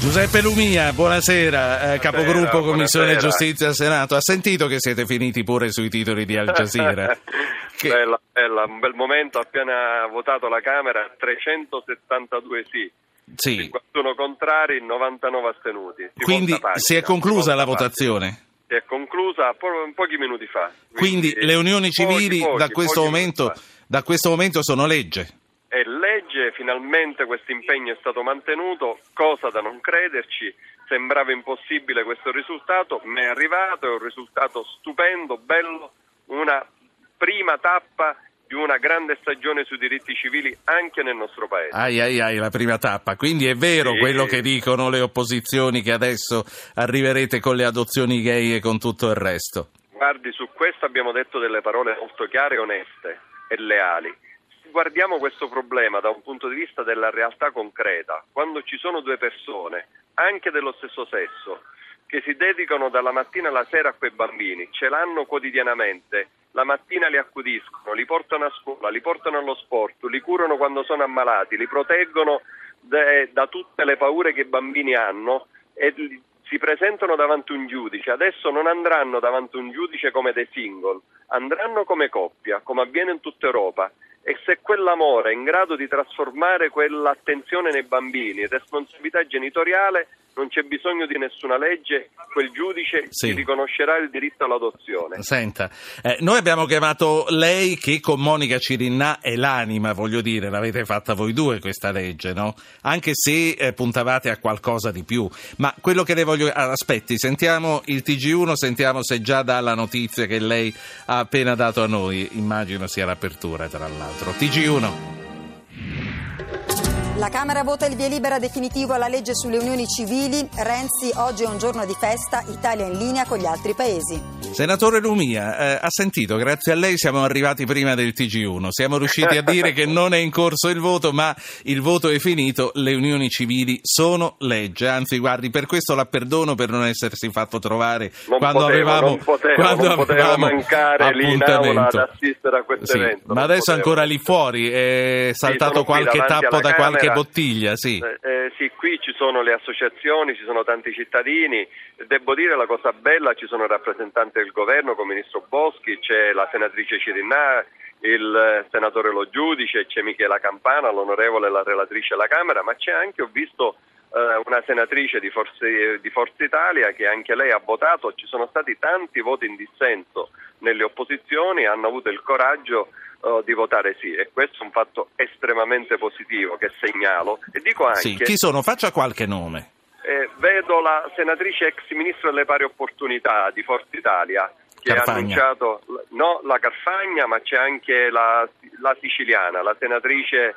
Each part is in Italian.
Giuseppe Lumia, buonasera, eh, capogruppo Commissione buonasera. Giustizia al Senato. Ha sentito che siete finiti pure sui titoli di Al Jazeera? Che- Bella, bella, un bel momento, appena votato la Camera, 372 sì, sì, 51 contrari, 99 astenuti. Quindi pagina, si è conclusa la votazione? Si è conclusa po- pochi minuti fa. Quindi le unioni civili pochi, da, questo pochi momento, da questo momento sono legge? È legge, finalmente questo impegno è stato mantenuto, cosa da non crederci, sembrava impossibile questo risultato, ma è arrivato, è un risultato stupendo, bello, una prima tappa di una grande stagione sui diritti civili anche nel nostro paese. Ai ai ai, la prima tappa. Quindi è vero Sì. quello che dicono le opposizioni che adesso arriverete con le adozioni gay e con tutto il resto. Guardi, su questo abbiamo detto delle parole molto chiare, oneste e leali. Guardiamo questo problema da un punto di vista della realtà concreta. Quando ci sono due persone, anche dello stesso sesso, che si dedicano dalla mattina alla sera a quei bambini, ce l'hanno quotidianamente, la mattina li accudiscono, li portano a scuola, li portano allo sport, li curano quando sono ammalati, li proteggono de- da tutte le paure che i bambini hanno e si presentano davanti a un giudice. Adesso non andranno davanti a un giudice come dei single, andranno come coppia, come avviene in tutta Europa. Se quell'amore è in grado di trasformare quell'attenzione nei bambini in responsabilità genitoriale, non c'è bisogno di nessuna legge, quel giudice Sì. riconoscerà il diritto all'adozione. Senta, eh, noi abbiamo chiamato lei che con Monica Cirinnà è l'anima, voglio dire, l'avete fatta voi due questa legge, no? Anche se eh, puntavate a qualcosa di più. Ma quello che le voglio... ah, aspetti, sentiamo il TG1, sentiamo se già dà la notizia che lei ha appena dato a noi. Immagino sia l'apertura, tra l'altro. TG1. La Camera vota il via libera definitivo alla legge sulle unioni civili. Renzi, oggi è un giorno di festa, Italia in linea con gli altri paesi. Senatore Lumia, eh, ha sentito, grazie a lei siamo arrivati prima del TG1, siamo riusciti a dire che non è in corso il voto, ma il voto è finito, le unioni civili sono legge, anzi guardi, per questo la perdono per non essersi fatto trovare Non quando potevo, avevamo, non potevo, quando non potevo avevamo mancare lì in aula appuntamento. ad assistere a questo Sì, evento. Ma adesso è potevo. ancora lì fuori, è saltato qui qualche tappo da qualche Camera. bottiglia, sì. Eh, eh, sì, qui ci sono le associazioni, ci sono tanti cittadini. Devo dire la cosa bella, ci sono rappresentanti del governo come il ministro Boschi, c'è la senatrice Cirinnà, il senatore Lo Giudice, c'è Michela Campana, l'onorevole la relatrice alla Camera, ma c'è anche, ho visto una senatrice di Forza, di Forza Italia che anche lei ha votato, ci sono stati tanti voti in dissenso nelle opposizioni, hanno avuto il coraggio eh, di votare sì e questo è un fatto estremamente positivo che segnalo e dico anche Sì, chi sono? Faccia qualche nome. eh, vedo la senatrice ex ministro delle pari opportunità di Forza Italia che Carfagna. ha annunciato no la Carfagna ma c'è anche la, la siciliana, la senatrice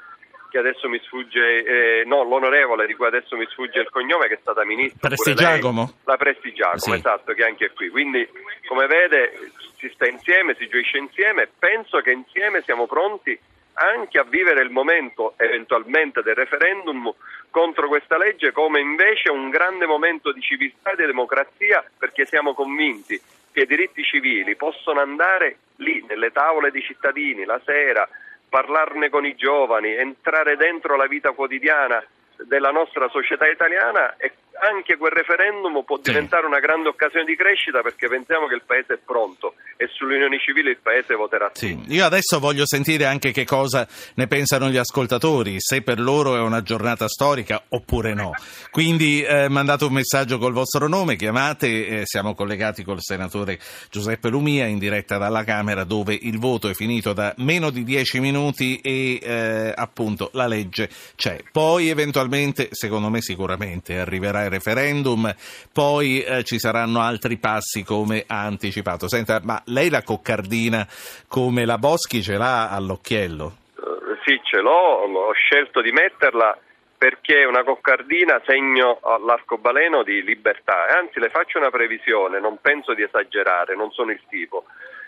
che adesso mi sfugge, eh, no l'onorevole di cui adesso mi sfugge il cognome che è stata ministra. Prestigiacomo? La Prestigiacomo, Sì. esatto, che è anche qui. Quindi come vede si sta insieme, si gioisce insieme, penso che insieme siamo pronti anche a vivere il momento eventualmente del referendum contro questa legge come invece un grande momento di civiltà e di democrazia perché siamo convinti che i diritti civili possono andare lì nelle tavole dei cittadini la sera, parlarne con i giovani, entrare dentro la vita quotidiana della nostra società italiana e anche quel referendum può diventare una grande occasione di crescita perché pensiamo che il Paese è pronto e sulle unioni civili il Paese voterà sì. Io adesso voglio sentire anche che cosa ne pensano gli ascoltatori, se per loro è una giornata storica oppure no. Quindi eh, mandate un messaggio col vostro nome, chiamate, eh, siamo collegati col senatore Giuseppe Lumia in diretta dalla Camera dove il voto è finito da meno di dieci minuti e eh, appunto la legge c'è. Poi eventualmente, secondo me sicuramente, arriverà il referendum, poi eh, ci saranno altri passi come ha anticipato. Senta, ma lei la coccardina come la Boschi ce l'ha all'occhiello? Eh, sì, ce l'ho, ho scelto di metterla perché è una coccardina segno all'arcobaleno di libertà. E Anzi, le faccio una previsione, non penso di esagerare, non sono il tipo,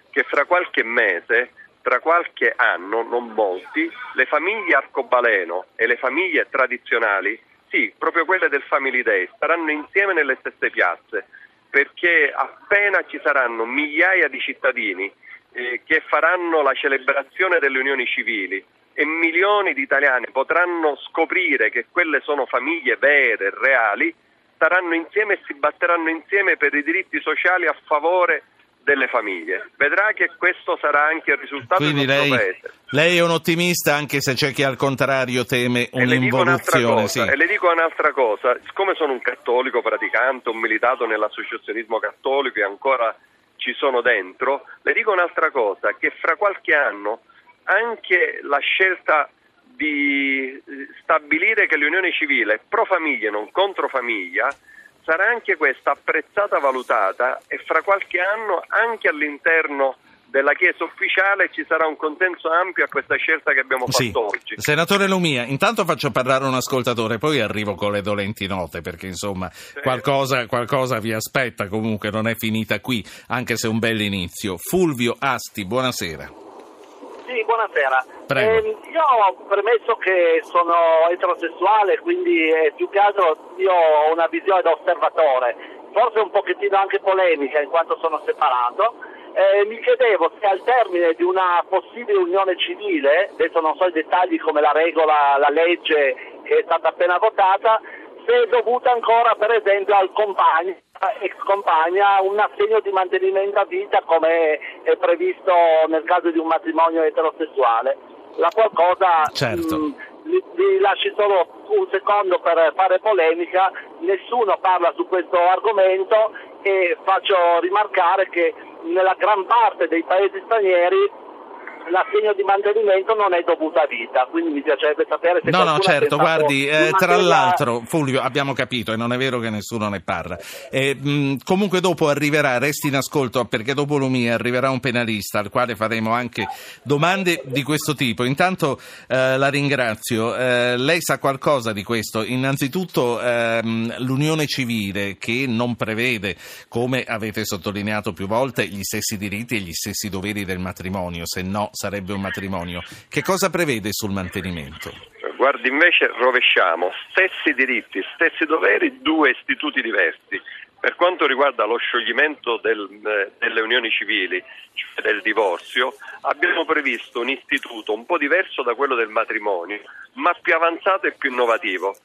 che fra qualche mese, tra qualche anno, non molti, le famiglie arcobaleno e le famiglie tradizionali, sì, proprio quelle del Family Day, staranno insieme nelle stesse piazze, perché appena ci saranno migliaia di cittadini eh, che faranno la celebrazione delle unioni civili e milioni di italiani potranno scoprire che quelle sono famiglie vere, reali, staranno insieme e si batteranno insieme per i diritti sociali a favore delle famiglie. Vedrà che questo sarà anche il risultato Quindi del nostro lei, paese. Lei è un ottimista anche se c'è chi al contrario teme E le, dico un'altra un'involuzione. cosa, Sì. e le dico un'altra cosa, siccome sono un cattolico praticante, ho militato nell'associazionismo cattolico e ancora ci sono dentro, le dico un'altra cosa, che fra qualche anno anche la scelta di stabilire che l'unione civile è pro famiglia e non contro famiglia sarà anche questa apprezzata, valutata e fra qualche anno anche all'interno della Chiesa ufficiale ci sarà un consenso ampio a questa scelta che abbiamo Sì. fatto oggi. Senatore Lumia, intanto faccio parlare un ascoltatore, poi arrivo con le dolenti note, perché insomma qualcosa, qualcosa vi aspetta, comunque non è finita qui, anche se è un bel inizio. Fulvio Asti, buonasera. Sì, buonasera. Prego. Ehm, io ho premesso che sono eterosessuale, quindi eh, più che altro io ho una visione da osservatore, forse un pochettino anche polemica in quanto sono separato. Eh, mi chiedevo se al termine di una possibile unione civile, adesso non so i dettagli come la regola, la legge che è stata appena votata, se è dovuta ancora per esempio al compagno, ex compagna, un assegno di mantenimento a vita come è previsto nel caso di un matrimonio eterosessuale. La qual cosa Certo. mh, vi, vi lasci solo un secondo per fare polemica, nessuno parla su questo argomento e faccio rimarcare che nella gran parte dei paesi stranieri l'assegno di mantenimento non è dovuto a vita, quindi mi piacerebbe sapere se No, no, certo, guardi, eh, tra l'altro, Fulvio, abbiamo capito e non è vero che nessuno ne parla. Eh, mh, comunque dopo arriverà, resti in ascolto perché dopo Lumia arriverà un penalista al quale faremo anche domande di questo tipo. Intanto eh, la ringrazio. Eh, lei sa qualcosa di questo? Innanzitutto ehm, l'unione civile che non prevede, come avete sottolineato più volte, gli stessi diritti e gli stessi doveri del matrimonio, se no sarebbe un matrimonio. Che cosa prevede sul mantenimento? Guardi, invece rovesciamo stessi diritti, stessi doveri, due istituti diversi. Per quanto riguarda lo scioglimento del- eh, delle unioni civili, cioè del divorzio, abbiamo previsto un istituto un po' diverso da quello del matrimonio, ma più avanzato e più innovativo.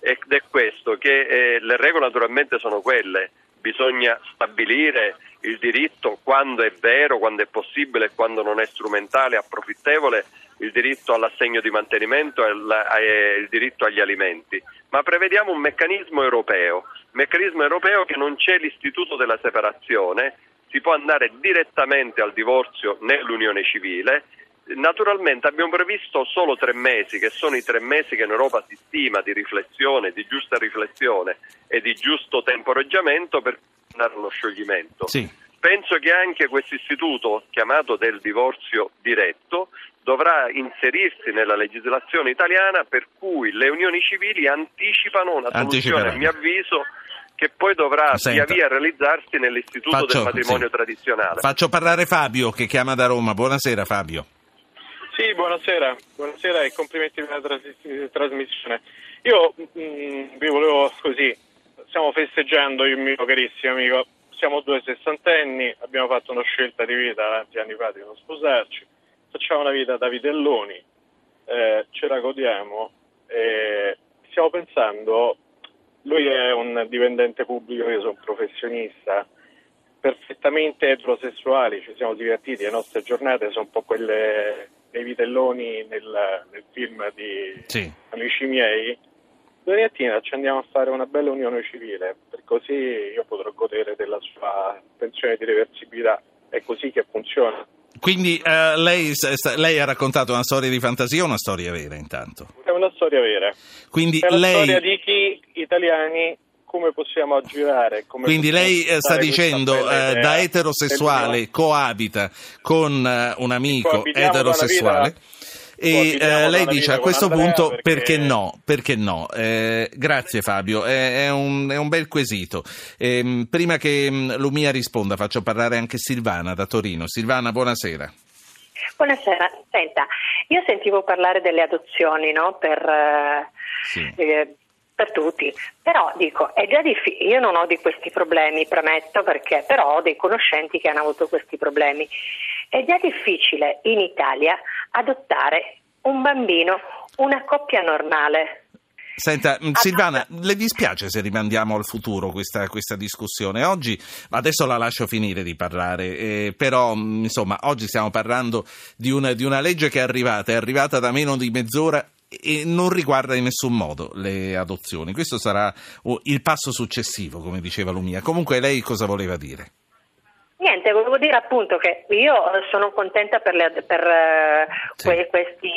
Ed è questo che eh, le regole naturalmente sono quelle, bisogna stabilire il diritto quando è vero, quando è possibile quando non è strumentale, approfittevole, il diritto all'assegno di mantenimento il, e il diritto agli alimenti, ma prevediamo un meccanismo europeo, meccanismo europeo che non c'è l'istituto della separazione, si può andare direttamente al divorzio nell'unione civile. Naturalmente abbiamo previsto solo tre mesi, che sono i tre mesi che in Europa si stima di riflessione, di giusta riflessione e di giusto temporeggiamento per andare allo scioglimento. Sì. Penso che anche questo istituto chiamato del divorzio diretto dovrà inserirsi nella legislazione italiana per cui le unioni civili anticipano una soluzione, a mio avviso, che poi dovrà Senta. via via realizzarsi nell'istituto Faccio- del matrimonio sì. tradizionale. Faccio parlare Fabio che chiama da Roma. Buonasera Fabio. Sì, buonasera, buonasera e complimenti per la tras- trasmissione. Io mm, vi volevo così, stiamo festeggiando io e il mio carissimo amico, siamo due sessantenni, abbiamo fatto una scelta di vita tanti anni fa di non sposarci, facciamo una vita da vitelloni, eh, ce la godiamo e stiamo pensando, lui è un dipendente pubblico, io sono un professionista, perfettamente eterosessuali, ci siamo divertiti, le nostre giornate sono un po' quelle dei vitelloni nel, nel film di Sì. Amici miei. Domani mattina ci andiamo a fare una bella unione civile, per così io potrò godere della sua pensione di reversibilità. È così che funziona. Quindi eh, lei, lei ha raccontato una storia di fantasia o una storia vera intanto? È una storia vera. Quindi È la lei, storia di chi italiani come possiamo aggirare. Come quindi lei eh, sta dicendo eh, da eterosessuale coabita con eh, un amico eterosessuale. E eh, lei dice a questo Andrea punto perché- perché no? Perché no? Eh, grazie Fabio, è, è un, è un bel quesito. Ehm, prima che mm, Lumia risponda faccio parlare anche Silvana da Torino. Silvana, buonasera. Buonasera, senta, io sentivo parlare delle adozioni no? per, eh, Sì. eh, per tutti, però dico, è già difficile, io non ho di questi problemi, premetto, perché però ho dei conoscenti che hanno avuto questi problemi. È già difficile in Italia adottare un bambino, una coppia normale. Senta, Silvana, le dispiace se rimandiamo al futuro questa, questa discussione? Oggi, adesso la lascio finire di parlare, eh, però insomma, oggi stiamo parlando di una, di una legge che è arrivata, è arrivata da meno di mezz'ora e non riguarda in nessun modo le adozioni. Questo sarà il passo successivo, come diceva Lumia. Comunque lei cosa voleva dire? Niente, volevo dire appunto che io sono contenta per, le, per uh, sì. questi,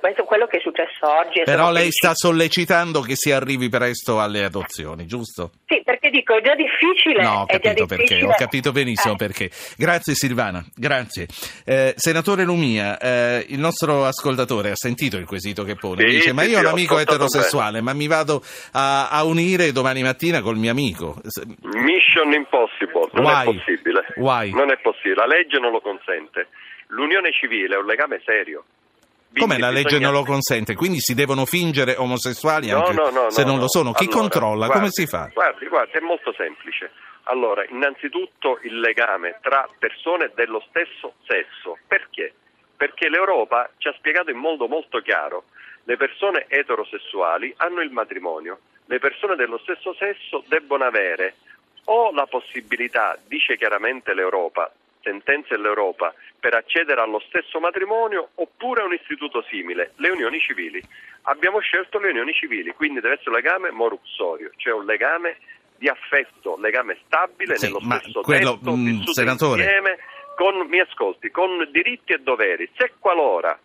questo, quello che è successo oggi. Però lei felice. sta sollecitando che si arrivi presto alle adozioni, giusto? Sì, perché dico, è già difficile. No, ho capito perché, ho capito benissimo eh. perché. Grazie Silvana, grazie. Eh, senatore Lumia, eh, il nostro ascoltatore ha sentito il quesito che pone, sì, dice, ma io ho un amico eterosessuale, bene. ma mi vado a, a, unire domani mattina col mio amico. Mission impossible, non Why? è possibile. Why? Non è possibile, la legge non lo consente. L'unione civile è un legame serio. Come la legge non lo consente? Quindi si devono fingere omosessuali no, anche no, no, se non lo sono? Chi allora, controlla? Guardi, Come si fa? Guardi, guardi, è molto semplice. Allora, innanzitutto il legame tra persone dello stesso sesso. Perché? Perché l'Europa ci ha spiegato in modo molto chiaro le persone eterosessuali hanno il matrimonio, le persone dello stesso sesso debbono avere o la possibilità, dice chiaramente l'Europa, sentenze dell'Europa, per accedere allo stesso matrimonio oppure a un istituto simile, le unioni civili. Abbiamo scelto le unioni civili, quindi deve essere un legame moruxorio, cioè un legame di affetto, legame stabile sì, nello stesso quello, tetto, mh, senatore. insieme, con, mi ascolti, con diritti e doveri. Se qualora,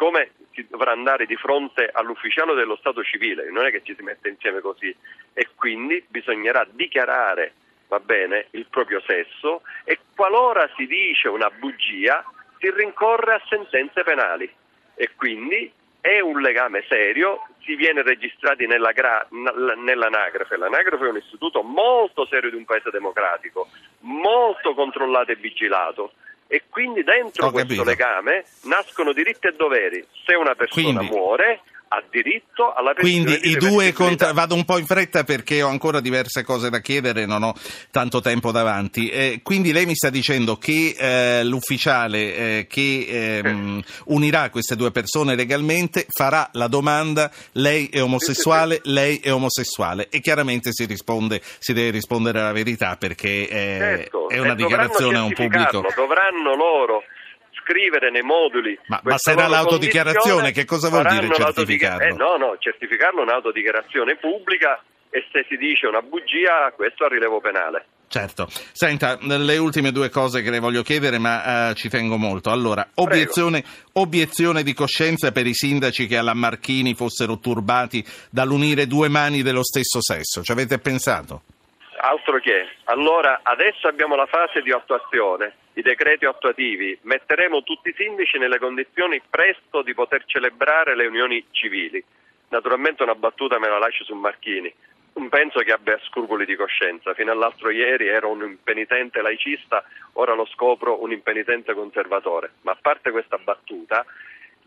siccome si dovrà andare di fronte all'ufficiale dello Stato civile, non è che ci si mette insieme così, e quindi bisognerà dichiarare va bene, il proprio sesso e qualora si dice una bugia si rincorre a sentenze penali e quindi è un legame serio, si viene registrati nella gra- nell'anagrafe. L'anagrafe è un istituto molto serio di un paese democratico, molto controllato e vigilato e quindi dentro questo legame nascono diritti e doveri. Se una persona quindi... muore ha diritto alla Quindi i due contra... vado un po' in fretta perché ho ancora diverse cose da chiedere non ho tanto tempo davanti. Eh, quindi lei mi sta dicendo che eh, l'ufficiale eh, che ehm, unirà queste due persone legalmente farà la domanda lei è omosessuale, sì, sì, sì. lei è omosessuale e chiaramente si risponde, si deve rispondere la verità perché certo, è una dichiarazione a un pubblico. Dovranno loro scrivere nei moduli. Ma basterà l'autodichiarazione, che cosa vuol dire certificarlo? Eh, no, no, certificarlo è un'autodichiarazione pubblica e se si dice una bugia questo ha rilevo penale. Certo. Senta, le ultime due cose che le voglio chiedere, ma uh, ci tengo molto. Allora, obiezione, obiezione, di coscienza per i sindaci che alla Marchini fossero turbati dall'unire due mani dello stesso sesso. Ci avete pensato? Altro che. Allora, adesso abbiamo la fase di attuazione, i decreti attuativi. Metteremo tutti i sindaci nelle condizioni presto di poter celebrare le unioni civili. Naturalmente una battuta me la lascio su Marchini. Non penso che abbia scrupoli di coscienza. Fino all'altro ieri ero un impenitente laicista, ora lo scopro un impenitente conservatore. Ma a parte questa battuta,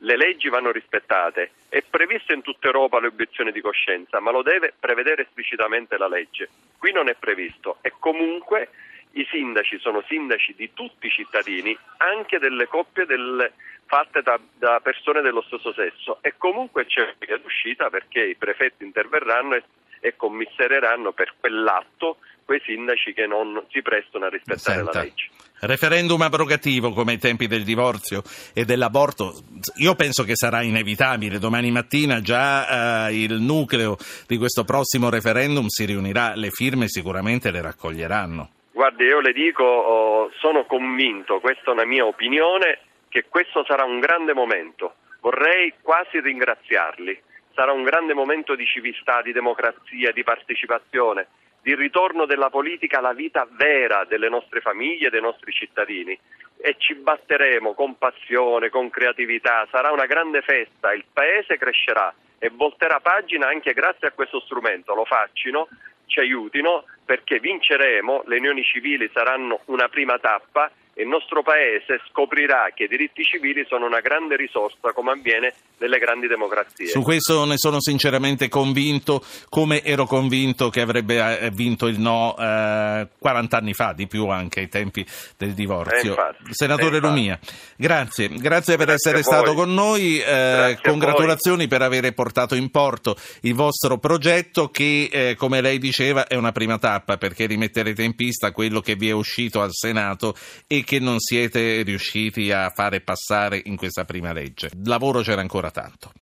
le leggi vanno rispettate. È prevista in tutta Europa l'obiezione di coscienza, ma lo deve prevedere esplicitamente la legge. Qui non è previsto e comunque i sindaci sono sindaci di tutti i cittadini, anche delle coppie del, fatte da, da, persone dello stesso sesso e comunque c'è d'uscita perché i prefetti interverranno e, e commissereranno per quell'atto quei sindaci che non si prestano a rispettare Senta. la legge. Referendum abrogativo come ai tempi del divorzio e dell'aborto, io penso che sarà inevitabile. Domani mattina già eh, il nucleo di questo prossimo referendum si riunirà, le firme sicuramente le raccoglieranno. Guardi, io le dico, oh, sono convinto, questa è una mia opinione, che questo sarà un grande momento. Vorrei quasi ringraziarli. Sarà un grande momento di civiltà, di democrazia, di partecipazione di ritorno della politica alla vita vera delle nostre famiglie dei nostri cittadini. E ci batteremo con passione, con creatività, sarà una grande festa, il Paese crescerà e volterà pagina anche grazie a questo strumento, lo faccino, ci aiutino perché vinceremo, le unioni civili saranno una prima tappa e il nostro Paese scoprirà che i diritti civili sono una grande risorsa come avviene delle grandi democrazie. Su questo ne sono sinceramente convinto, come ero convinto che avrebbe eh, vinto il no eh, 40 anni fa, di più anche ai tempi del divorzio. Eh, infatti, Senatore eh. Lumia, grazie, grazie per Grazie essere stato con noi, eh, congratulazioni per aver portato in porto il vostro progetto che, eh, come lei diceva, è una prima tappa perché rimetterete in pista quello che vi è uscito al Senato e che non siete riusciti a fare passare in questa prima legge. Lavoro c'era ancora tanto.